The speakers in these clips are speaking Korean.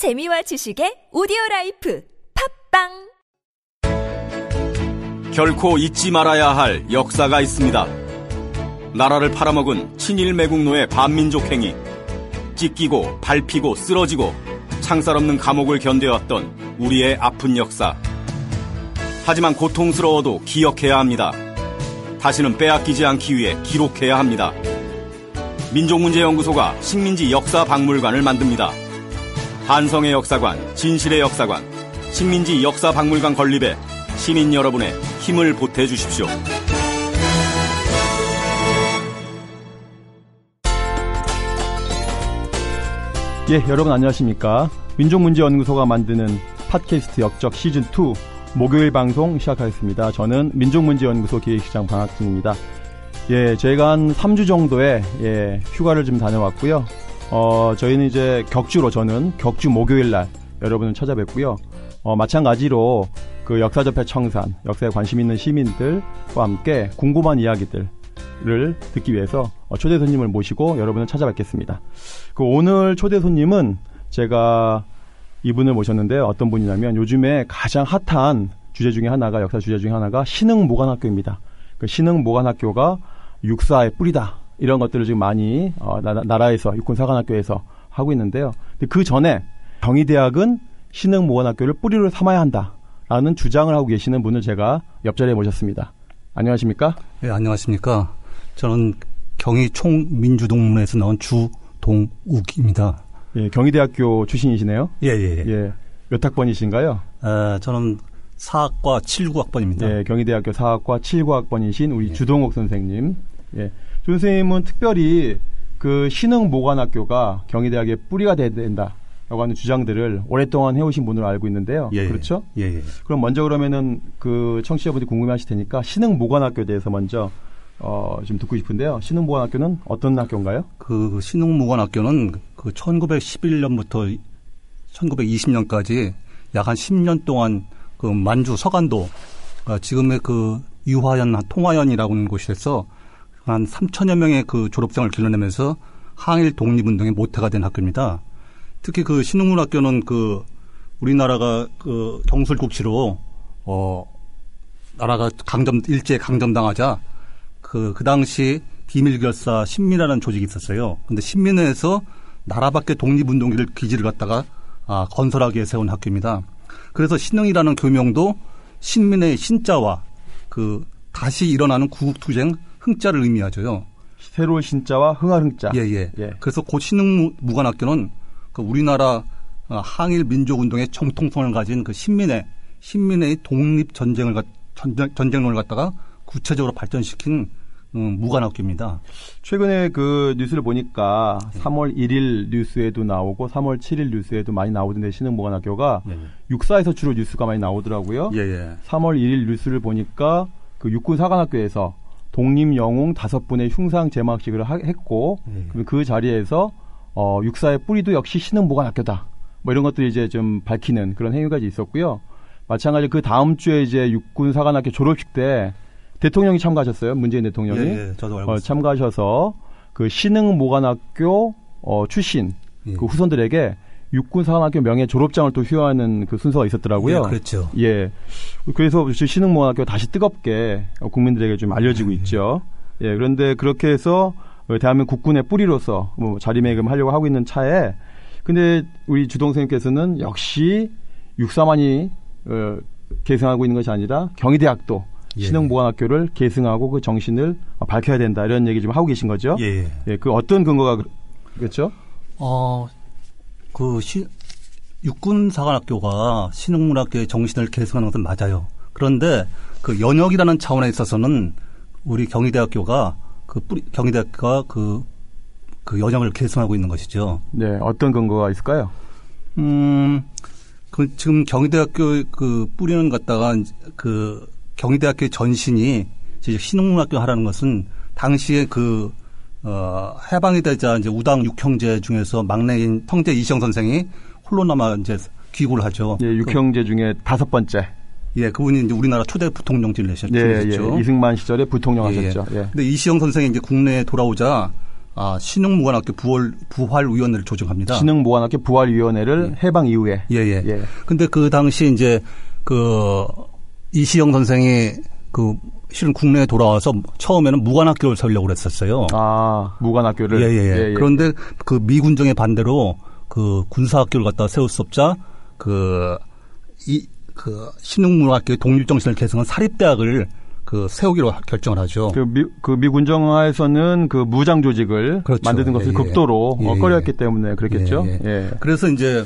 재미와 지식의 오디오 라이프 팟빵 결코 잊지 말아야 할 역사가 있습니다. 나라를 팔아먹은 친일 매국노의 반민족 행위, 찢기고 밟히고 쓰러지고 창살 없는 감옥을 견뎌왔던 우리의 아픈 역사. 하지만 고통스러워도 기억해야 합니다. 다시는 빼앗기지 않기 위해 기록해야 합니다. 민족문제연구소가 식민지 역사 박물관을 만듭니다. 한성의 역사관, 진실의 역사관, 식민지 역사박물관 건립에 시민 여러분의 힘을 보태 주십시오. 예, 여러분 안녕하십니까? 민족문제연구소가 만드는 팟캐스트 역적 시즌 2 목요일 방송 시작하겠습니다. 저는 민족문제연구소 기획시장 방학진입니다. 예, 저희가 한 3주 정도의 예, 휴가를 좀 다녀왔고요. 어, 저희는 이제 격주로 저는 격주 목요일 날 여러분을 찾아뵙고요. 어, 마찬가지로 그 역사접해 청산, 역사에 관심 있는 시민들과 함께 궁금한 이야기들 를 듣기 위해서 어, 초대 손님을 모시고 여러분을 찾아뵙겠습니다. 그 오늘 초대 손님은 제가 이분을 모셨는데 어떤 분이냐면 요즘에 가장 핫한 주제 중에 하나가 역사 주제 중에 하나가 신흥 모관학교입니다. 그 신흥 모관학교가 육사의 뿌리다 이런 것들을 지금 많이 어, 나 라, 에서 육군 사관학교에서 하고 있는데요. 그 전에 경희대학은 신흥 모관학교를 뿌리로 삼아야 한다라는 주장을 하고 계시는 분을 제가 옆자리에 모셨습니다. 안녕하십니까? 네, 안녕하십니까? 저는 경희 총민주동문회에서 나온 주동욱입니다. 예, 경희대학교 출신이시네요. 예, 예, 예. 예. 몇 학번이신가요? 에, 저는 4학과 79학번입니다. 예, 경희대학교 4학과 79학번이신 우리 예. 주동욱 선생님. 예. 주 선생님은 특별히 그 신흥 모관학교가 경희대학의 뿌리가 돼야 된다. 라고 하는 주장들을 오랫동안 해오신 분으로 알고 있는데요. 예, 예. 그렇죠? 예, 예. 그럼 먼저 그러면은 그 청취자분들이 궁금해 하실 테니까 신흥 모관학교에 대해서 먼저 어, 좀 듣고 싶은데요. 신흥보관학교는 어떤 학교인가요? 그 신흥보관학교는 그 1911년부터 1920년까지 약 한 10년 동안 그 만주 서간도 그러니까 지금의 그 유화연 통화연이라고 하는 곳에서 한 3천여 명의 그 졸업생을 길러내면서 항일 독립운동의 모태가 된 학교입니다. 특히 그 신흥문학교는 그 우리나라가 그 경술국치로 어 나라가 강점 일제 강점당하자 그, 그 당시 비밀결사 신민이라는 조직이 있었어요. 근데 신민회에서 나라 밖의 독립운동기를 기지를 갖다가 아, 건설하기 위해 세운 학교입니다. 그래서 신흥이라는 교명도 신민의 신자와 그 다시 일어나는 구국투쟁 흥자를 의미하죠요. 새로운 신자와 흥할 흥자. 예, 예. 예. 그래서 고 신흥 무관학교는 그 우리나라 어, 항일 민족 운동의 정통성을 가진 그 신민의 신민의 독립 전쟁을 전쟁, 전쟁론을 갖다가 구체적으로 발전시킨 음, 무관학교입니다. 최근에 그 뉴스를 보니까 네. 3월 1일 뉴스에도 나오고 3월 7일 뉴스에도 많이 나오던데 신흥무관학교가 네. 육사에서 주로 뉴스가 많이 나오더라고요. 예, 예. 3월 1일 뉴스를 보니까 그 육군사관학교에서 독립 영웅 다섯 분의 흉상 제막식을 하, 했고 예. 그 자리에서 어, 육사의 뿌리도 역시 신흥무관학교다. 뭐 이런 것들이 이제 좀 밝히는 그런 행위가 있었고요. 마찬가지로 그 다음 주에 이제 육군 사관학교 졸업식 때 대통령이 참가하셨어요. 문재인 대통령이. 예, 예, 저도 알고 어, 참가하셔서 그 신흥 모관학교 어, 출신 예. 그 후손들에게 육군사관학교 명예 졸업장을 또 휴하는 그 순서가 있었더라고요. 예, 그렇죠. 예. 그래서 신흥모관학교 다시 뜨겁게 국민들에게 좀 알려지고 예, 예. 있죠. 예. 그런데 그렇게 해서 대한민국 국군의 뿌리로서 뭐 자리매김하려고 하고 있는 차에 근데 우리 주동생께서는 역시 육사만이 어, 계승하고 있는 것이 아니라 경희대학도 예. 신흥보관학교를 계승하고 그 정신을 밝혀야 된다 이런 얘기 좀 하고 계신 거죠? 예. 예. 그 어떤 근거가 그렇죠? 어, 그 시, 육군사관학교가 신흥문학교의 정신을 계승하는 것은 맞아요. 그런데 그 연역이라는 차원에 있어서는 우리 경희대학교가 그 뿌리, 경희대학교가 그, 그 연역을 계승하고 있는 것이죠. 네. 어떤 근거가 있을까요? 음, 그 지금 경희대학교 그 뿌리는 갖다가 그 경희대학교의 전신이 신흥문학교 하라는 것은 당시에 그, 어, 해방이 되자 이제 우당 육형제 중에서 막내인 형제 이시영 선생이 홀로 남아 이제 귀국을 하죠. 예, 육형제 중에 다섯 번째. 예, 그분이 이제 우리나라 초대 부통령 지내셨죠. 예, 예, 이승만 시절에 부통령 예, 예. 하셨죠. 예. 근데 이시영 선생이 이제 국내에 돌아오자 아, 신흥무관학교 부활, 부활위원회를 조직합니다. 신흥보안학교 부활위원회를 해방 이후에. 예, 예. 예. 근데 그 당시 이제 그 이시영 선생이 그 실은 국내에 돌아와서 처음에는 무관학교를 설려고 그랬었어요. 아, 무관학교를. 예, 예, 예. 그런데 그 미군정의 반대로 그 군사학교를 갖다 세울 수 없자 그 이 그 신흥문학교의 독립정신을 계승한 사립대학을 그 세우기로 결정을 하죠. 그, 미, 그 미군정화에서는 그 무장 조직을 그렇죠. 만드는 것을 예, 예. 극도로 예, 어, 예. 꺼려했기 때문에 그랬겠죠. 예, 예. 예. 그래서 이제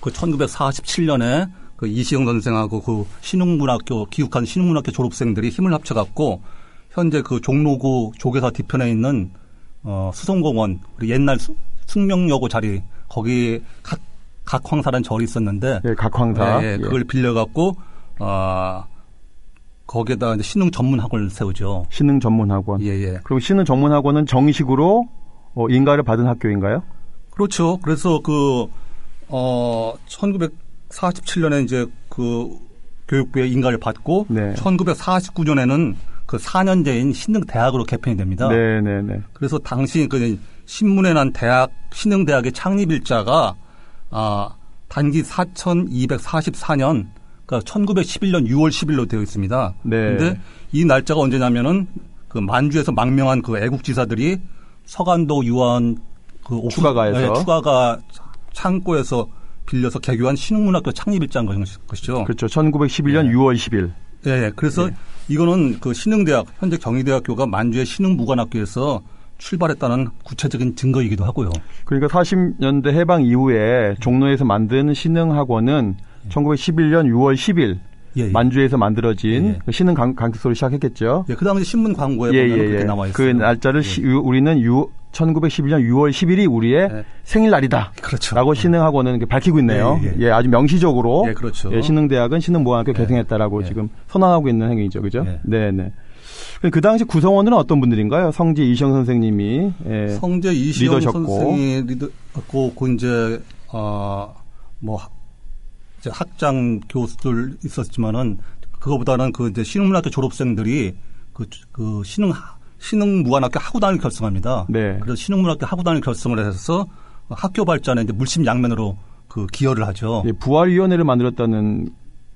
그 1947년에 그 이시영 선생하고 그 신흥문학교 기육한 신흥문학교 졸업생들이 힘을 합쳐갖고 현재 그 종로구 조계사 뒤편에 있는 어 수성공원 그리고 옛날 수- 숙명여고 자리 거기 각 각황사라는 절이 있었는데 예, 각황사. 예, 예, 그걸 빌려갖고 아 거기에다 이제 신흥 전문 학원을 세우죠. 신흥 전문학원. 예, 예. 그리고 신흥 전문학원은 정식으로 어, 인가를 받은 학교인가요? 그렇죠. 그래서 그, 어, 1947년에 이제 그 교육부의 인가를 받고, 네. 1949년에는 그 4년제인 신흥대학으로 개편이 됩니다. 네, 네, 네. 그래서 당시 그 신문에 난 대학, 신흥대학의 창립 일자가, 아, 단기 4244년, 그러니까 1911년 6월 10일로 되어 있습니다. 네. 근데 이 날짜가 언제냐면은 그 만주에서 망명한 그 애국지사들이 서간도 유한 그 오프- 추가가에서. 네, 추가가 창고에서 빌려서 개교한 신흥문학교 창립일자인 것이죠. 그렇죠. 1911년 예. 6월 10일. 예, 예. 그래서 이거는 그 신흥대학, 현재 경희대학교가 만주의 신흥무관학교에서 출발했다는 구체적인 증거이기도 하고요. 그러니까 40년대 해방 이후에 종로에서 만든 신흥학원은 1911년 6월 10일 예, 예. 만주에서 만들어진 예. 그 신흥 강- 강특소를 시작했겠죠. 예, 그 당시 신문 광고에 예, 보면 예, 그렇게 예. 나와 그 있어요. 날짜를 시- 유- 우리는 유, 1911년 6월 10일이 우리의 예. 생일날이다. 그렇죠. 라고 신흥학원은 이렇게 밝히고 있네요. 예, 예, 예. 아주 명시적으로 예, 그렇죠. 예, 신흥대학은 신흥무관학교 예. 개성했다라고 예. 지금 선언하고 있는 행위죠. 그죠? 예. 네, 네. 그 당시 구성원들은 어떤 분들인가요? 성지 이시영 선생님이 예. 성재 이시영 리더셨고. 선생이 리더고 그 이제 어뭐 이제 학장 교수들 있었지만은 그거보다는 그 이제 신흥문학교 졸업생들이 그, 그 신흥 신흥무관학교 학우단을 결성합니다. 네. 그래서 신흥문학교 학우단을 결성을 해서 학교 발전에 이제 물심 양면으로 그 기여를 하죠. 예, 부활위원회를 만들었다는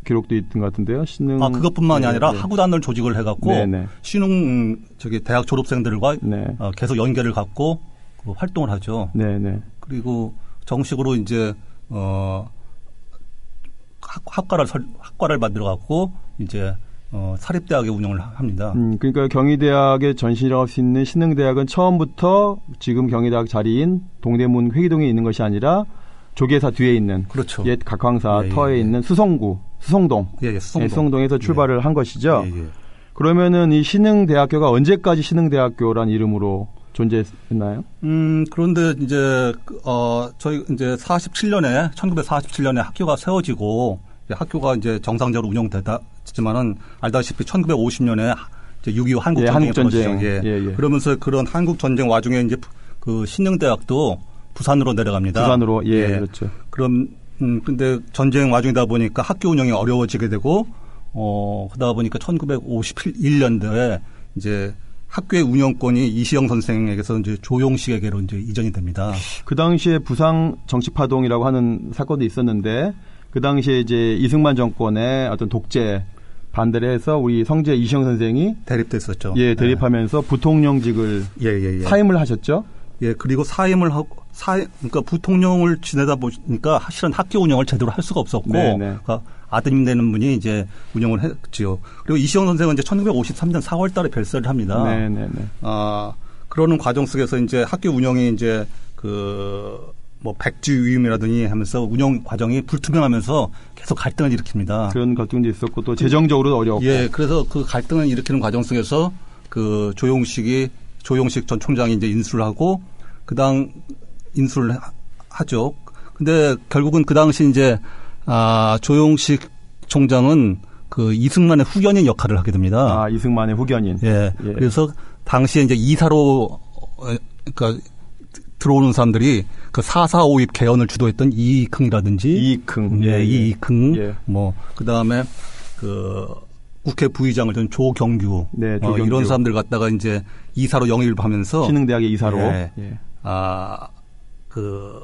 기록도 있던 것 같은데요. 신흥 아 그것뿐만이 예, 아니라 예. 학우단을 조직을 해갖고 네네. 신흥 저기 대학 졸업생들과 네. 어, 계속 연계를 갖고 그 활동을 하죠. 네, 네. 그리고 정식으로 이제 어 학, 학과를 설, 학과를 만들어 갖고 이제 어 사립대학의 운영을 하- 합니다. 음, 그러니까 경희대학의 전신이라고 할 수 있는 신흥대학은 처음부터 지금 경희대학 자리인 동대문 회기동에 있는 것이 아니라 조계사 뒤에 있는 그렇죠. 옛 각황사 예, 예, 터에 예. 있는 수성구, 수성동, 예, 예, 수성동. 예, 수성동에서 출발을 한 것이죠. 예, 예. 그러면은 이 신흥대학교가 언제까지 신흥대학교란 이름으로 존재했나요? 음, 그런데 이제, 그, 어, 저희 이제 47년에, 1947년에 학교가 세워지고, 학교가 이제 정상적으로 운영되다 지만은 알다시피 1950년에 이제 6.25 한국 예, 전쟁이. 벌어지죠. 예. 예, 예. 그러면서 그런 한국 전쟁 와중에 이제 그 신흥대학도 부산으로 내려갑니다. 부산으로 예, 그렇죠. 그럼 음 근데 전쟁 와중이다 보니까 학교 운영이 어려워지게 되고 어 그러다 보니까 1951년도에 이제 학교의 운영권이 이시영 선생에게서 이제 조용식에게로 이제 이전이 됩니다. 그 당시에 부상 정치파동이라고 하는 사건도 있었는데 그 당시에 이제 이승만 정권의 어떤 독재 반대를 해서 우리 성재 이시영 선생이 대립됐었죠. 예 대립하면서 부통령직을 예, 예, 예. 사임을 하셨죠. 예, 그리고 사임을 하고 사 그러니까 부통령을 지내다 보니까 사실은 학교 운영을 제대로 할 수가 없었고 네, 네. 그러니까 아드님 되는 분이 이제 운영을 했지요. 그리고 이시영 선생은 이제 1953년 4월 달에 별세를 합니다. 네 네 네. 아, 그러는 과정 속에서 이제 학교 운영이 이제 그, 뭐, 백지 위임이라더니 하면서 운영 과정이 불투명하면서 계속 갈등을 일으킵니다. 그런 갈등도 있었고 또 재정적으로도 어려웠고. 예, 그래서 그 갈등을 일으키는 과정 속에서 그 조용식이, 조용식 전 총장이 이제 인수를 하고, 그당 인수를 하- 하죠. 근데 결국은 그 당시 이제, 아, 조용식 총장은 그 이승만의 후견인 역할을 하게 됩니다. 아 이승만의 후견인. 예. 예. 그래서 당시에 이제 이사로 어, 그러니까 들어오는 사람들이 그 445입 개헌을 주도했던 이익흥이라든지 이익흥. 예, 이익흥 예. 뭐 그다음에 그 국회 부의장을 전 조경규, 네, 어, 조경규. 이런 사람들 갖다가 이제 이사로 영입하면서 신흥대학의 이사로. 예. 예. 아, 그,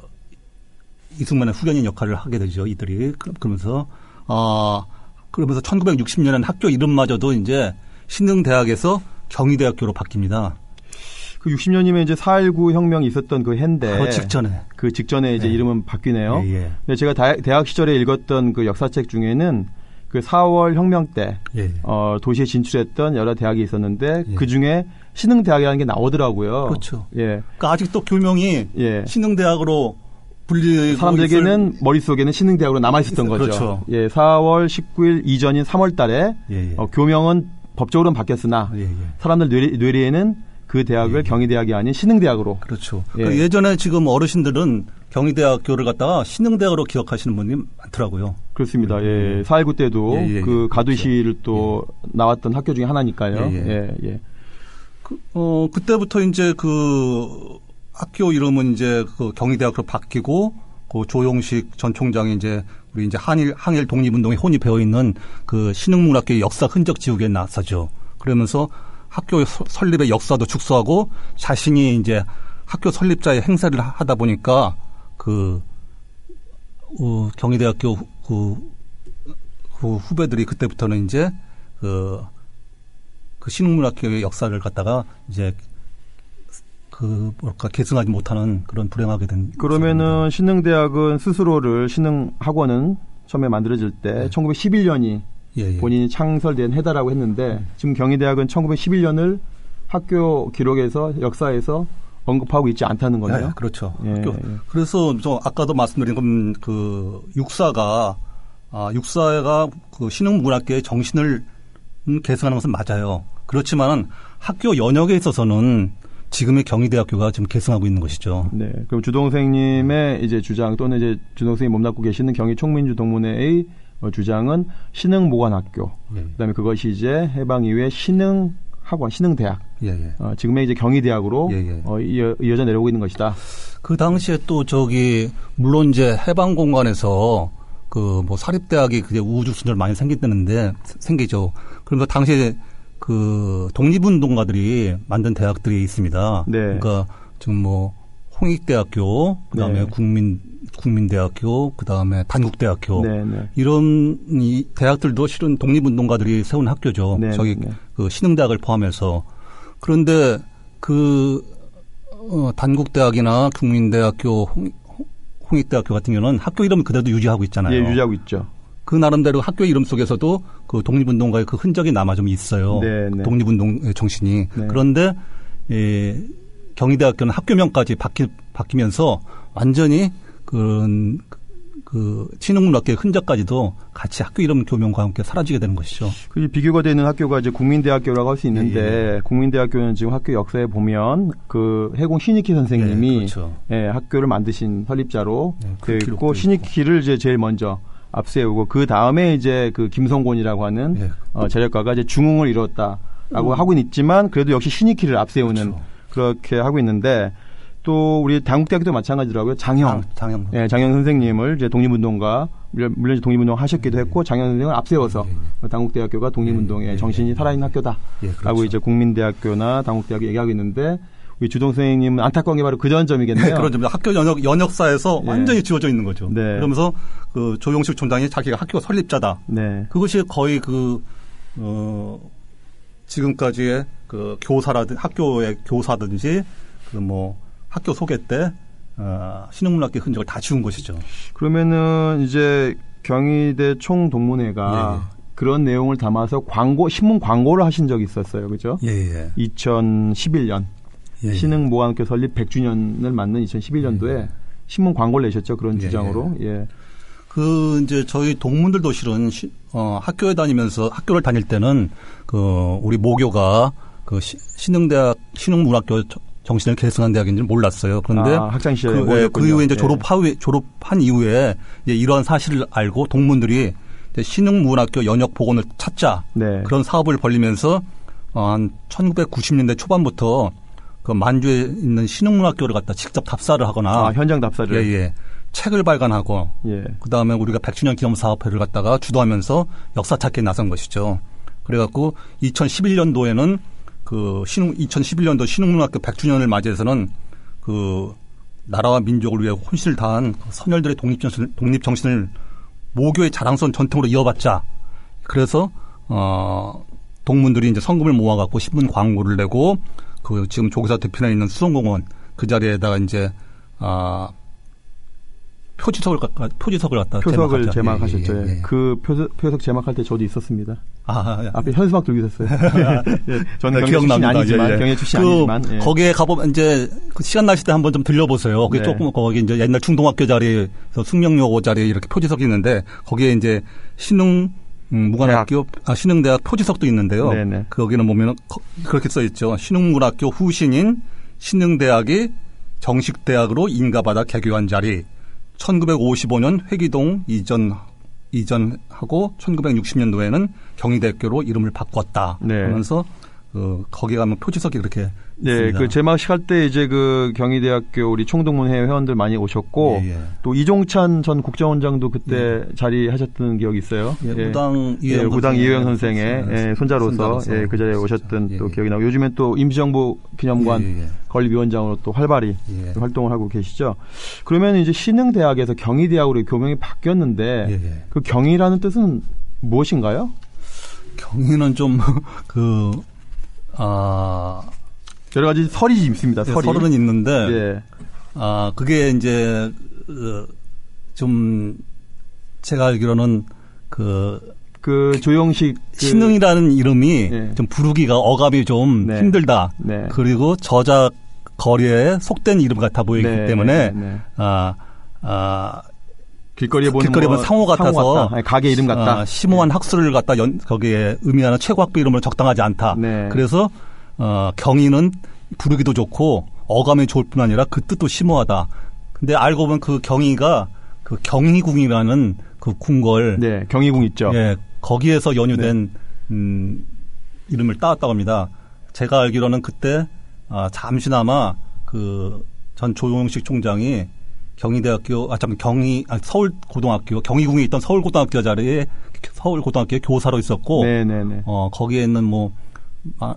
이승만의 후견인 역할을 하게 되죠, 이들이. 그- 그러면서, 아, 그러면서 1960년엔 학교 이름마저도 이제 신흥대학에서 경희대학교로 바뀝니다. 그 60년이면 이제 4.19 혁명이 있었던 그 해인데. 바로 직전에. 그 직전에 이제 네. 이름은 바뀌네요. 예, 예. 근데 제가 다- 대학 시절에 읽었던 그 역사책 중에는 그 4월 혁명 때 예. 어, 도시에 진출했던 여러 대학이 있었는데 예. 그 중에 신흥 대학이라는 게 나오더라고요. 그렇죠. 예. 그러니까 아직도 교명이 예. 신흥 대학으로 불리고 사람들에게는 있을- 머릿속에는 신흥 대학으로 남아 있었던 거죠. 그렇죠. 예, 4월 19일 이전인 3월 달에 예, 예. 어, 교명은 법적으로는 바뀌었으나 예, 예. 사람들 뇌리, 뇌리에는 그 대학을 경희대학이 아닌 신흥대학으로 그렇죠. 예. 그 예전에 지금 어르신들은 경희대학교를 갖다가 신흥대학으로 기억하시는 분이 많더라고요. 그렇습니다. 예. 4.19 때도 예, 예, 그 예. 가두시를 또 나왔던 학교 중에 하나니까요. 예, 예, 예. 예. 그, 어, 그때부터 이제 그 학교 이름은 이제 그 경희대학으로 바뀌고 그 조용식 전 총장이 이제 우리 이제 한일 항일 독립운동에 혼이 배어 있는 그 신흥문학교의 역사 흔적 지우개에 나서죠. 그러면서 학교 서- 설립의 역사도 축소하고 자신이 이제 학교 설립자의 행사를 하- 하다 보니까 그 어, 경희대학교 후- 그, 그 후배들이 그때부터는 이제 그, 그 신흥문학교의 역사를 갖다가 이제 그 뭐랄까 계승하지 못하는 그런 불행하게 된 그러면은 신흥대학은 스스로를 신흥학원은 처음에 만들어질 때 1911년이 예, 예. 본인이 창설된 해다라고 했는데 지금 경희대학은 1911년을 학교 기록에서 역사에서 언급하고 있지 않다는 거네요. 예, 그렇죠. 예. 예. 그래서 저 아까도 말씀드린 건 그 육사가 아 육사가 그 신흥문학계의 정신을 음, 계승하는 것은 맞아요. 그렇지만 학교 연역에 있어서는 지금의 경희대학교가 지금 계승하고 있는 것이죠. 네. 그럼 주동생님의 이제 주장 또는 이제 주동생이 몸담고 계시는 경희 총민주 동문회의 어, 주장은 신흥모관학교. 예, 그다음에 그것이 이제 해방 이후에 신흥 학원, 신흥대학. 예, 예. 어, 지금의 이제 경희대학으로 예, 예. 어, 이어, 이어져 내려오고 있는 것이다. 그 당시에 또 저기 물론 이제 해방 공간에서 그 뭐 사립대학이 그게 우주 순절 많이 생겼다는데 생기죠. 그러면서 당시에 그 독립운동가들이 만든 대학들이 있습니다. 네. 그러니까 지금 뭐 홍익대학교, 그다음에 네. 국민 국민대학교, 그 다음에 단국대학교 네, 네. 이런 이 대학들도 실은 독립운동가들이 세운 학교죠. 네, 저기 네, 네. 그 신흥대학을 포함해서 그런데 그 어, 단국대학이나 국민대학교, 홍, 홍- 홍익대학교 같은 경우는 학교 이름을 그대로 유지하고 있잖아요. 예, 유지하고 있죠. 그 나름대로 학교 이름 속에서도 그 독립운동가의 그 흔적이 남아 좀 있어요. 네, 네. 독립운동 정신이. 네. 그런데 예, 경희대학교는 학교명까지 바뀌, 바뀌면서 완전히 그런 그 신흥문학계의 흔적까지도 같이 학교 이름 교명과 함께 사라지게 되는 것이죠. 그 비교가 되는 학교가 이제 국민대학교라고 할 수 있는데 예, 국민대학교는 지금 학교 역사에 보면 그 해공 신익희 선생님이 예, 그렇죠. 예, 학교를 만드신 설립자로 네, 그 되어 있고. 신익희를 이제 제일 먼저 앞세우고 그 다음에 이제 그 김성곤이라고 하는 예. 어, 재력가가 이제 중흥을 이뤘다라고 하고 있지만 그래도 역시 신익희를 앞세우는 그렇죠. 그렇게 하고 있는데 또 우리 당국대학교도 마찬가지더라고요. 장형. 장, 형 예, 장현 선생님을 이제 독립운동가 물론 이제 독립운동 하셨기도 했고 장현 선생을 앞세워서 당국대학교가 독립운동의 예, 예, 정신이 예. 살아있는 학교다라고 예, 그렇죠. 이제 국민대학교나 당국대학교 얘기하고 있는데 우리 주동 선생님은 안타까운 게 바로 그전 점이겠네요. 그런 점 학교 연역 연역사에서 예. 완전히 지워져 있는 거죠. 네. 그러면서 그 조용식 총장이 자기가 학교 설립자다. 네. 그것이 거의 그, 어, 지금까지의 그 교사라든, 학교의 교사든지, 그 뭐, 학교 소개 때, 어, 신흥문학계 흔적을 다 지운 것이죠. 그러면은 이제 경희대 총동문회가 예, 그런 내용을 담아서 광고 신문 광고를 하신 적이 있었어요. 그죠? 예, 예. 2011년 예, 예. 신흥 모관학교 설립 100주년을 맞는 2011년도에 신문 광고를 내셨죠. 그런 예, 주장으로. 예. 그 이제 저희 동문들도 실은 시- 어, 학교에 다니면서 학교를 다닐 때는 그 우리 모교가 그 시- 신흥대학 신흥문학교 저- 정신을 계승한 대학인 줄 몰랐어요. 그런데 아, 학창 시절에 그, 예. 그 이후에 이제 예. 졸업하 졸업한 이후에 이제 이러한 사실을 알고 동문들이 신흥문학교 연역 복원을 찾자 네. 그런 사업을 벌리면서 어, 한 1990년대 초반부터 그 만주에 있는 신흥문학교를 갖다 직접 답사를 하거나 아, 현장 답사를. 예, 예. 책을 발간하고 예. 그다음에 우리가 100주년 기념 사업회를 갖다가 주도하면서 역사 찾기에 나선 것이죠. 그래갖고 2011년도에는 그 신흥 2011년도 신흥문학교 100주년을 맞이해서는 그 나라와 민족을 위해 혼신을 다한 그 선열들의 독립 정신을 독립 정신을 모교의 자랑스러운 전통으로 이어받자. 그래서 어 동문들이 이제 성금을 모아 갖고 신문 광고를 내고 그 지금 조교사 대표나 있는 수성공원 그 자리에다가 이제 아 표지석을 갖다 표지석을 갖다 표석을. 제막하셨죠. 예, 예, 예. 그 표석, 표석 제막할 때 저도 있었습니다. 아, 예. 앞에 현수막 들고 있었어요. 예, 저는 네, 기억납니다. 아니지만 예, 예. 경례 출신이 그 아니지만 예. 거기에 가보면 이제 그 시간 나실 때 한번 좀 들려보세요. 그게 네. 조금 거기 이제 옛날 중동학교 자리에서 숙명여고 자리에 이렇게 표지석이 있는데 거기에 이제 신흥 음, 무관학교 아, 신흥대학 표지석도 있는데요. 네네. 거기는 보면은 거- 그렇게 써 있죠. 신흥문학교 후신인 신흥대학이 정식 대학으로 인가받아 개교한 자리. 1955년 회기동 이전 이전하고 1960년도에는 경희대학교로 이름을 바꿨다. 네. 하면서 그 거기 가면 표지석이 그렇게 네. 그 제막식 할 때 이제 그 경희대학교 우리 총동문회 회원들 많이 오셨고 예, 예. 또 이종찬 전 국정원장도 그때 자리하셨던 기억이 있어요. 예, 우당 예, 이회영 우당 선생의 이회영 선생의 손- 예, 손자로서, 예, 그 자리에 오셨던 예, 또 예. 기억이 나고 요즘엔 또 임시정부 기념관 예, 예. 건립위원장으로 또 활발히 예. 활동을 하고 계시죠. 그러면 이제 신흥대학에서 경희대학으로 교명이 바뀌었는데 예, 예. 그 경희라는 뜻은 무엇인가요? 경희는 좀 그 아, 여러 가지 설이 있습니다. 예, 설이. 서른은 있는데 예. 아 그게 이제 어, 좀 제가 알기로는 그그 조영식 그 신흥이라는 이름이 예. 좀 부르기가 어감이 좀 네. 힘들다. 네. 그리고 저작 거리에 속된 이름 같아 보이기 네, 때문에 네, 네. 아, 아, 길거리에 보는 길거리에 뭐 상호 같아서 같다. 아니, 가게 이름 같다. 아, 심오한 학술을 갖다 연, 거기에 의미하는 최고학부 이름으로 적당하지 않다. 네. 그래서 어, 경위는 부르기도 좋고 어감이 좋을 뿐 아니라 그 뜻도 심오하다. 근데 알고 보면 그 경위가 그 경희궁이라는 그 궁궐 네, 경희궁 있죠. 예, 거기에서 연유된 음, 이름을 따왔다고 합니다. 제가 알기로는 그때 아, 잠시나마 그 전 조용식 총장이 경희대학교 아참 경희 아, 서울 고등학교 경희궁에 있던 서울 고등학교 자리에 서울 고등학교 교사로 있었고 네, 네, 네. 어 거기에 있는 뭐 마,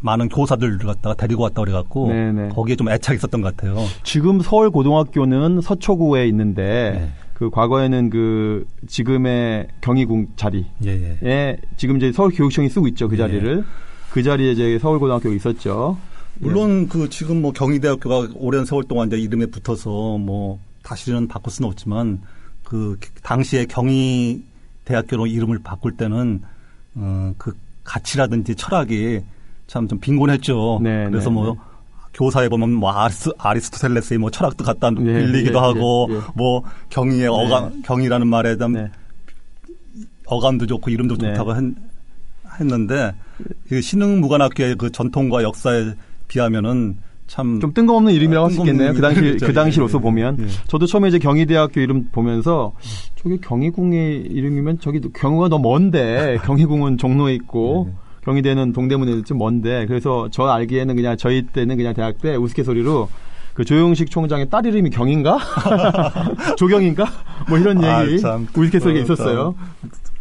많은 교사들을 갖다가 데리고 왔다 그래갖고 네, 네. 거기에 좀 애착이 있었던 것 같아요. 지금 서울 고등학교는 서초구에 있는데 네. 그 과거에는 그 지금의 경희궁 자리에 예, 예. 지금 이제 서울교육청이 쓰고 있죠 그 예. 자리를 그 자리에 이제 서울고등학교가 있었죠. 물론 그 지금 뭐 경희대학교가 오랜 세월 동안 이제 이름에 붙어서 뭐 다시는 바꿀 수는 없지만 그 당시에 경희대학교로 이름을 바꿀 때는 어그 가치라든지 철학이 참 좀 빈곤했죠. 네, 그래서 네, 뭐 네. 교사에 보면 뭐 아리스, 아리스토텔레스의 뭐 철학도 갖다 네, 빌리기도 예, 하고 예, 예. 뭐 경희의 어감 경희라는 말에 대한 네. 어감도 좋고 이름도 네. 좋다고 했, 했는데 그 신흥무관학교의 그 전통과 역사에 비하면은 참좀 뜬금없는 이름이라고 할 수 있겠네요. 그 당시. 그 당시로서 예, 예, 보면 예. 저도 처음에 이제 경희대학교 이름 보면서 저게 경희궁의 이름이면 저기 경우가 너무 먼데 경희궁은 종로에 있고 네. 경희대는 동대문에 좀 먼데 그래서 저 알기에는 그냥 저희 때는 그냥 대학 때 우스갯소리로 그 조용식 총장의 딸 이름이 경인가 조경인가 뭐 이런 아, 얘기 참. 우스갯소리가 어, 있었어요.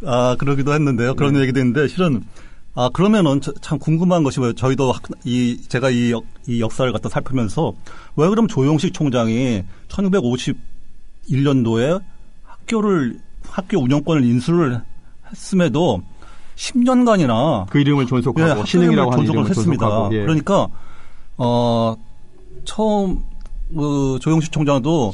아, 그러기도 했는데요. 그런 네. 얘기도 있는데 실은 아, 그러면은 저- 참 궁금한 것이 왜 저희도 학- 이 제가 이, 역, 이 역사를 갖다 살피면서 왜 그럼 조용식 총장이 1951년도에 학교를 학교 운영권을 인수를 했음에도 10년간이나 그 이름을 존속하고 신흥이라고 하는 존속을 했습니다. 예. 그러니까 어 처음 그 조용식 총장도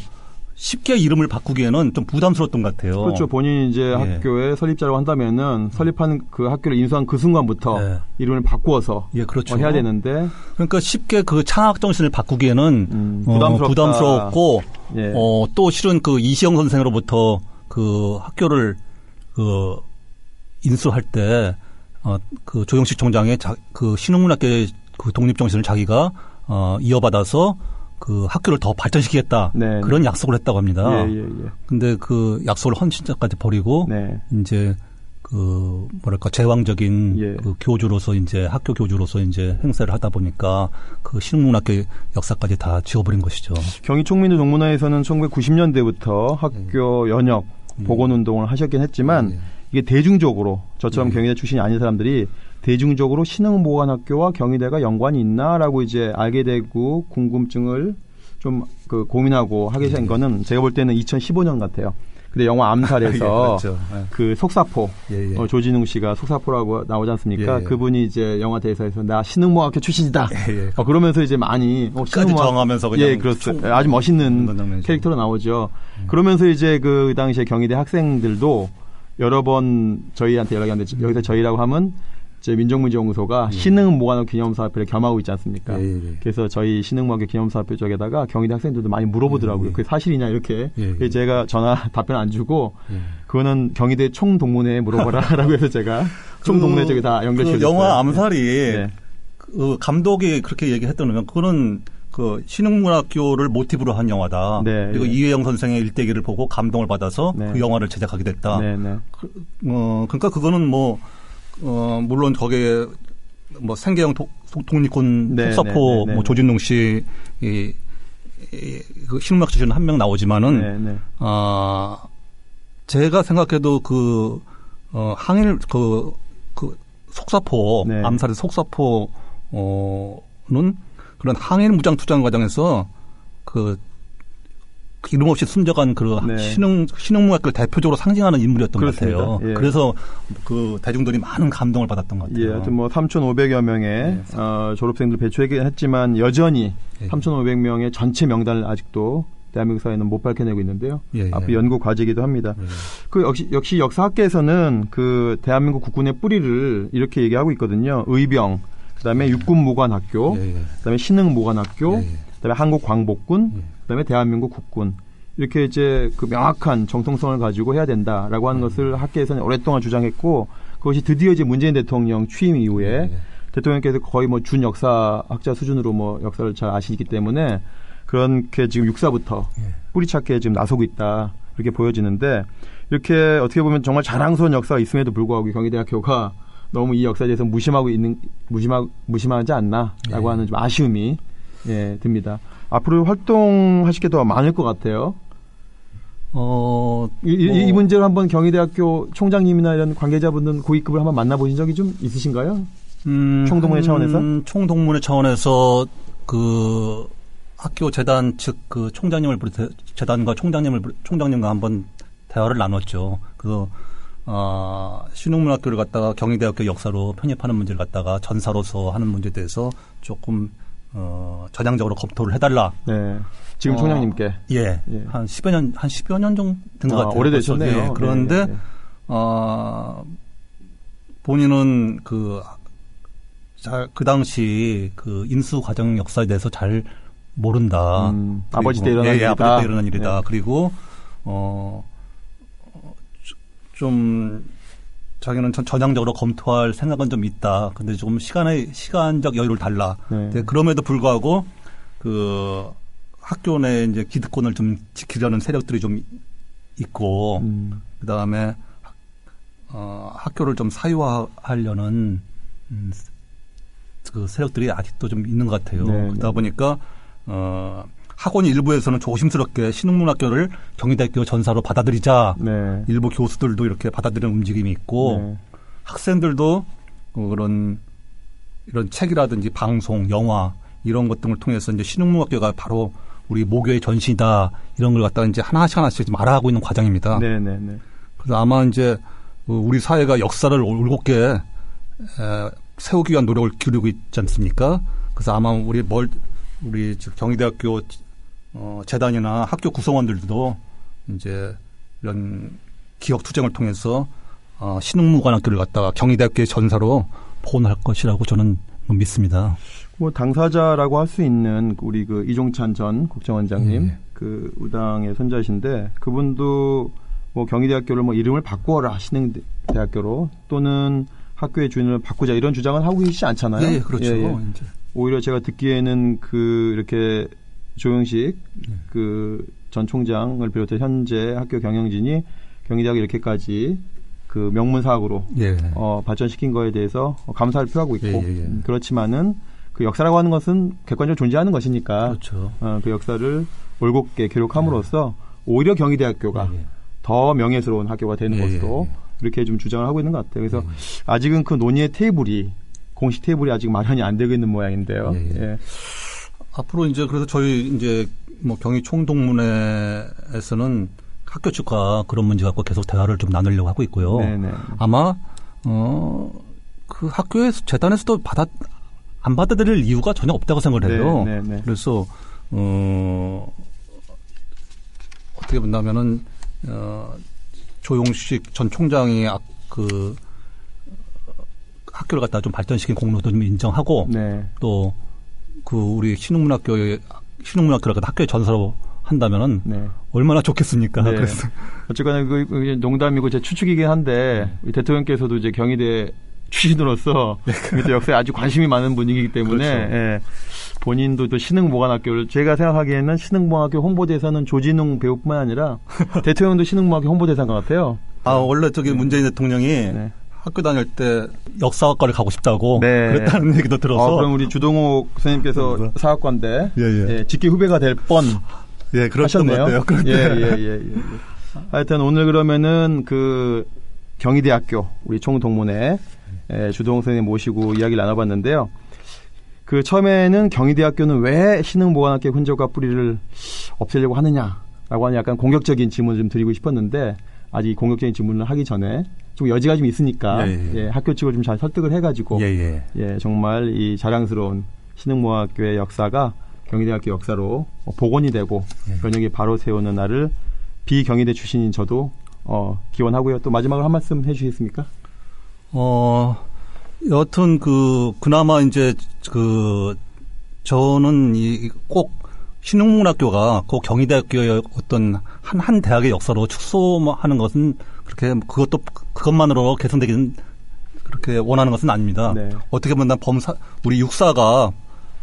쉽게 이름을 바꾸기에는 좀 부담스러웠던 것 같아요. 그렇죠. 본인이 이제 예. 학교에 설립자라고 한다면은 설립한 그 학교를 인수한 그 순간부터 네. 이름을 바꾸어서 예, 그렇죠. 어, 해야 되는데 그러니까 쉽게 그 창학 정신을 바꾸기에는 음, 어, 부담스럽다. 부담스럽고 예. 어, 또 실은 그 이시영 선생으로부터 그 학교를 그 인수할 때 어, 그 조영식 총장의 자, 그 신흥문학계의 그 독립 정신을 자기가 어, 이어받아서 그 학교를 더 발전시키겠다 네, 그런 약속을 했다고 합니다. 예, 예, 예. 근데 그 약속을 헌신자까지 버리고 네. 이제 그 뭐랄까 제왕적인 예. 그 교주로서 이제 학교 교주로서 이제 행세를 하다 보니까 그 신흥문학교 역사까지 다 지워버린 것이죠. 경희 총민주 동문회에서는 1990년대부터 학교 연역 복원 운동을 하셨긴 했지만 예. 이게 대중적으로 저처럼 예. 경희대 출신이 아닌 사람들이 대중적으로 신흥보관학교와 경희대가 연관이 있나라고 이제 알게 되고 궁금증을 좀 그 고민하고 하게 된 거는 제가 볼 때는 2015년 같아요. 근데 영화 암살에서 예, 그렇죠. 예. 그 속사포 예, 예. 어, 조진웅 씨가 속사포라고 나오지 않습니까? 예, 예. 그분이 이제 영화 대사에서 나 신흥모학교 출신이다. 어, 그러면서 이제 많이 어, 신흥모학- 정하면서 그냥 예, 그렇죠. 총- 아주 멋있는. 캐릭터로 나오죠. 그러면서 이제 그 당시에 경희대 학생들도 여러 번 저희한테 연락이 왔는데 여기서 저희라고 하면 이제 민족문제연구소가 신흥모관학 기념사업회를 겸하고 있지 않습니까? 예, 예, 예. 그래서 저희 신흥모학교 기념사업회 쪽에다가 경희대 학생들도 많이 물어보더라고요. 예, 예. 그게 사실이냐 이렇게. 예, 예. 그래서 제가 전화 답변 안 주고 예. 그거는 경희대 총동문회에 물어보라라고 해서 제가 총동문회 쪽에 다 연결시켜 그 영화 암살이 네. 그 감독이 그렇게 얘기했다는 건 그거는 그 신흥문학교를 모티브로 한 영화다. 네, 그리고 예. 이혜영 선생의 일대기를 보고 감동을 받아서 네. 그 영화를 제작하게 됐다. 네, 네. 어, 그러니까 그거는 뭐, 어, 물론 거기에 뭐 생계형 독, 독립군 네, 속사포 네, 네, 네. 뭐 조진웅 씨, 이, 이, 그 신흥문학 출신 한 명 나오지만은, 네, 네. 아, 제가 생각해도 그, 어, 항일, 그, 그, 속사포, 네. 암살의 속사포, 어, 는 그런 항일 무장 투쟁 과정에서 그, 이름 없이 숨져간 그 네. 신흥, 신흥문학을 대표적으로 상징하는 인물이었던 그렇습니다. 것 같아요. 예. 그래서 그 대중들이 많은 감동을 받았던 것 같아요. 예, 하여튼 뭐 3,500여 명의 어, 졸업생들 배출하긴 했지만 여전히 예. 3,500명의 전체 명단을 아직도 대한민국 사회는 못 밝혀내고 있는데요. 예, 예. 앞으로 연구 과제이기도 합니다. 예. 그 역시 역시 역사학계에서는 그 대한민국 국군의 뿌리를 이렇게 얘기하고 있거든요. 의병, 그다음에 육군무관학교, 예, 예. 그다음에 신흥무관학교, 예, 예. 그다음에 한국광복군, 예. 그다음에 대한민국 국군. 이렇게 이제 그 명확한 정통성을 가지고 해야 된다라고 음. 하는 것을 학계에서는 오랫동안 주장했고 그것이 드디어 이제 문재인 대통령 취임 이후에 예. 대통령께서 거의 뭐 준 역사학자 수준으로 뭐 역사를 잘 아시기 때문에 그렇게 지금 육사부터 예. 뿌리 찾기에 지금 나서고 있다 이렇게 보여지는데 이렇게 어떻게 보면 정말 자랑스러운 역사가 있음에도 불구하고 경희대학교가 너무 이 역사에 대해서 무심하고 있는 무심하 무심하지 않나라고 예. 하는 좀 아쉬움이 예 듭니다. 앞으로 활동하실 게 더 많을 것 같아요. 어, 이, 이- 뭐- 이 문제로 한번 경희대학교 총장님이나 이런 관계자분들 고위급을 한번 만나보신 적이 좀 있으신가요? 음, 총동문회 차원에서? 음, 총동문회 차원에서 그 학교 재단 측그 총장님을 재단과 총장님을 총장님과 한번 대화를 나눴죠. 그 어, 신흥문학교를 갖다가 경희대학교 역사로 편입하는 문제를 갖다가 전사로서 하는 문제에 대해서 조금 어, 전향적으로 검토를 해달라. 네. 지금 어, 총장님께. 예, 예. 한 10여 년, 한 10여 년 정도 된것 아, 같아요. 오래되셨네요. 예, 그런데, 네, 네, 네. 어, 본인은 그, 잘, 그 당시 그 인수 과정 역사에 대해서 잘 모른다. 음, 아버지 때 일어난 예, 예, 일이다. 아버지 때 일어난 일이다. 네. 그리고, 어, 어, 좀, 자기는 전, 전향적으로 검토할 생각은 좀 있다. 근데 조금 시간의, 시간적 여유를 달라. 네. 그럼에도 불구하고 그 학교 내 이제 기득권을 좀 지키려는 세력들이 좀 있고 음, 그 다음에 어, 학교를 좀 사유화하려는 음, 그 세력들이 아직도 좀 있는 것 같아요. 네, 그러다 네. 보니까 어, 학원 일부에서는 조심스럽게 신흥문학교를 경희대학교 전사로 받아들이자 네. 일부 교수들도 이렇게 받아들이는 움직임이 있고 네. 학생들도 어, 그런 이런 책이라든지 방송, 영화 이런 것 등을 통해서 이제 신흥문학교가 바로 우리 모교의 전신이다 이런 걸 갖다가 이제 하나씩 하나씩 지금 알아가고 있는 과정입니다. 네, 네, 네. 그래서 아마 이제 어, 우리 사회가 역사를 올곧게 에, 세우기 위한 노력을 기울이고 있지 않습니까? 그래서 아마 우리 멀 우리 즉 경희대학교 어, 재단이나 학교 구성원들도 이제 이런 기억 투쟁을 통해서 어, 신흥무관학교를 갖다가 경희대학교의 전사로 포원할 것이라고 저는 믿습니다. 뭐 당사자라고 할 수 있는 우리 그 이종찬 전 국정원장님 예. 그 우당의 손자신데 그분도 뭐 경희대학교를 뭐 이름을 바꾸어라 신흥대학교로 또는 학교의 주인을 바꾸자 이런 주장은 하고 계시지 않잖아요. 예, 그렇죠. 예, 예. 오히려 제가 듣기에는 그 이렇게 조영식 네. 그전 총장을 비롯해 현재 학교 경영진이 경희대학을 이렇게까지 그 명문 사학으로 예. 어, 발전시킨 거에 대해서 감사를 표하고 있고 예, 예, 예. 음, 그렇지만은 그 역사라고 하는 것은 객관적으로 존재하는 것이니까 그렇죠. 어, 그 역사를 올곧게 기록함으로써 오히려 경희대학교가 예, 예. 더 명예스러운 학교가 되는 예, 것으로 예, 이렇게 좀 주장을 하고 있는 것 같아요. 그래서 예. 아직은 그 논의의 테이블이 공식 테이블이 아직 마련이 안 되고 있는 모양인데요. 예, 예. 예. 앞으로 이제 그래서 저희 이제 뭐 경희 총동문회에서는 학교 측과 그런 문제 갖고 계속 대화를 좀 나누려고 하고 있고요. 네네. 아마 어 그 학교에서 재단에서도 받아 안 받아들일 이유가 전혀 없다고 생각을 해요. 네, 네, 네. 그래서 어 어떻게 본다면은 어 조용식 전 총장이 아- 그 학교를 갖다 좀 발전시킨 공로도 좀 인정하고 네. 또 그 우리 신흥문학교에 신흥문학교를 갖다 학교에 전사로 한다면은 네. 얼마나 좋겠습니까? 네. 그래서 어쨌거나 그, 그 농담이고 제 추측이긴 한데 네. 이 대통령께서도 이제 경희대 출신으로서 경희대 역사에 아주 관심이 많은 분이기 때문에 네. 그렇죠. 예, 본인도 또 신흥무관학교를 제가 생각하기에는 신흥무관학교 홍보대사는 조진웅 배우뿐만 아니라 대통령도 신흥무관학교 홍보대사인 것 같아요. 아 원래 저기 문재인 대통령이 네. 학교 다닐 때 역사학과를 가고 싶다고 네. 그랬다는 얘기도 들어서 어, 그럼 우리 주동욱 선생님께서 네. 사학관대 예, 예. 예, 직계 후배가 될 뻔. 예 것. 같아요. 그런데 예, 예, 예, 예, 예. 하여튼 오늘 그러면은 그 경희대학교 우리 총동문회 에, 주동 선생님 모시고 이야기를 나눠봤는데요. 그 처음에는 경희대학교는 왜 신흥보관학교 흔적과 뿌리를 없애려고 하느냐라고 하는 약간 공격적인 질문을 좀 드리고 싶었는데 아직 이 공격적인 질문을 하기 전에 좀 여지가 좀 있으니까 예, 예. 예, 학교 측을 좀 잘 설득을 해가지고 예, 예. 예, 정말 이 자랑스러운 신흥모학교의 역사가 경희대학교 역사로 어, 복원이 되고 예. 변혁이 바로 세우는 날을 비경희대 출신인 저도 어, 기원하고요. 또 마지막으로 한 말씀 해주시겠습니까? 어, 여튼 그, 그나마 이제 그, 저는 이 꼭 신흥문학교가 꼭 경희대학교의 어떤 한, 한 대학의 역사로 축소하는 것은 그렇게 그것도 그것만으로 개선되기는 그렇게 원하는 것은 아닙니다. 네. 어떻게 보면 범사, 우리 육사가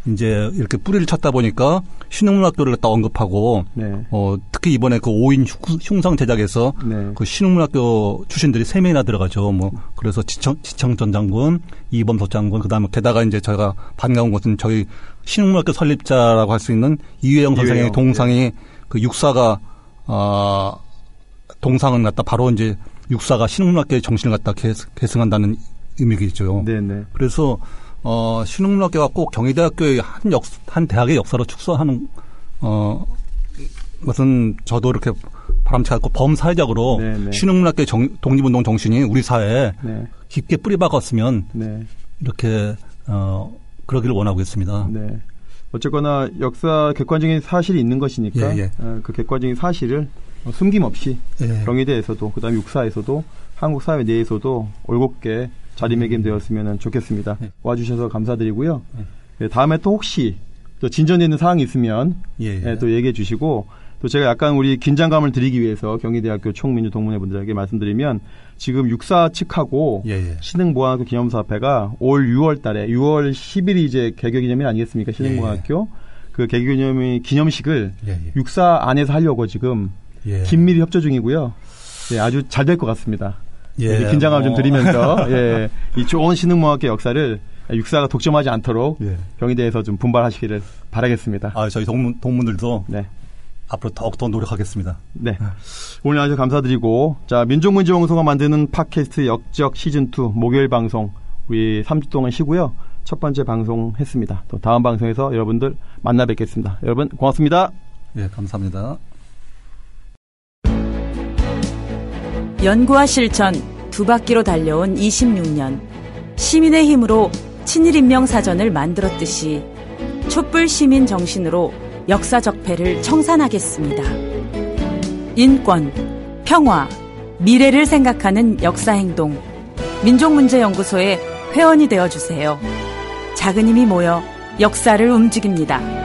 이제 이렇게 뿌리를 쳤다 보니까 신흥문학교를 갖다 언급하고 네. 어, 특히 이번에 그 5인 흉상 제작에서 네. 그 신흥문학교 출신들이 세명이나 들어가죠. 뭐, 그래서 지청, 지청 전 장군, 이범석 장군, 그 다음에 게다가 이제 저희가 반가운 것은 저희 신흥문학교 설립자라고 할 수 있는 이회영 선생의 동상이 그 육사가, 아, 동상을 갖다 바로 이제 육사가 신흥문학교의 정신을 갖다 계, 계승한다는 의미겠죠. 네, 네. 그래서 어 신흥문학교가 꼭 경희대학교의 한 역, 한 대학의 역사로 축소하는 어 것은 저도 이렇게 바람치 않고 범사회적으로 네, 네. 정, 독립운동 정신이 우리 사회에 네. 깊게 뿌리박았으면 네. 이렇게 어 그러기를 원하고 있습니다. 네. 어쨌거나 역사 객관적인 사실이 있는 것이니까 예, 예. 어, 그 객관적인 사실을 어, 숨김없이 예. 경희대에서도 그다음에 육사에서도 한국 사회 내에서도 올곧게 자리매김되었으면 좋겠습니다. 예. 와주셔서 감사드리고요. 예, 다음에 또 혹시 또 진전되는 사항이 있으면 예, 예. 예, 또 얘기해 주시고 또 제가 약간 우리 긴장감을 드리기 위해서 경희대학교 총민주 동문회 분들에게 말씀드리면 지금 육사 측하고 예, 예. 신흥보안학교 기념사업회가 올 6월 달에 6월 10일이 이제 개교 기념일 아니겠습니까? 신흥보안학교 그 개교 기념일 기념식을 예, 예. 육사 안에서 하려고 지금 예. 긴밀히 협조 중이고요. 예, 아주 잘 될 것 같습니다. 예. 긴장감을 좀 어. 드리면서 예, 이 좋은 신흥모학교 역사를 육사가 독점하지 않도록 예. 경희대에서 좀 분발하시기를 바라겠습니다. 아, 저희 동문, 동문들도 네. 앞으로 더욱더 노력하겠습니다. 네. 오늘 아주 감사드리고, 자, 민족문제원소가 만드는 팟캐스트 역적 시즌2 목요일 방송, 우리 3주 동안 쉬고요. 첫 번째 방송 했습니다. 또 다음 방송에서 여러분들 만나 뵙겠습니다. 여러분, 고맙습니다. 예, 감사합니다. 연구와 실천 두 바퀴로 달려온 26년. 시민의 힘으로 친일 인명 사전을 만들었듯이 촛불 시민 정신으로 역사 적폐를 청산하겠습니다. 인권, 평화, 미래를 생각하는 역사 행동. 민족문제연구소의 회원이 되어 주세요. 작은 힘이 모여 역사를 움직입니다.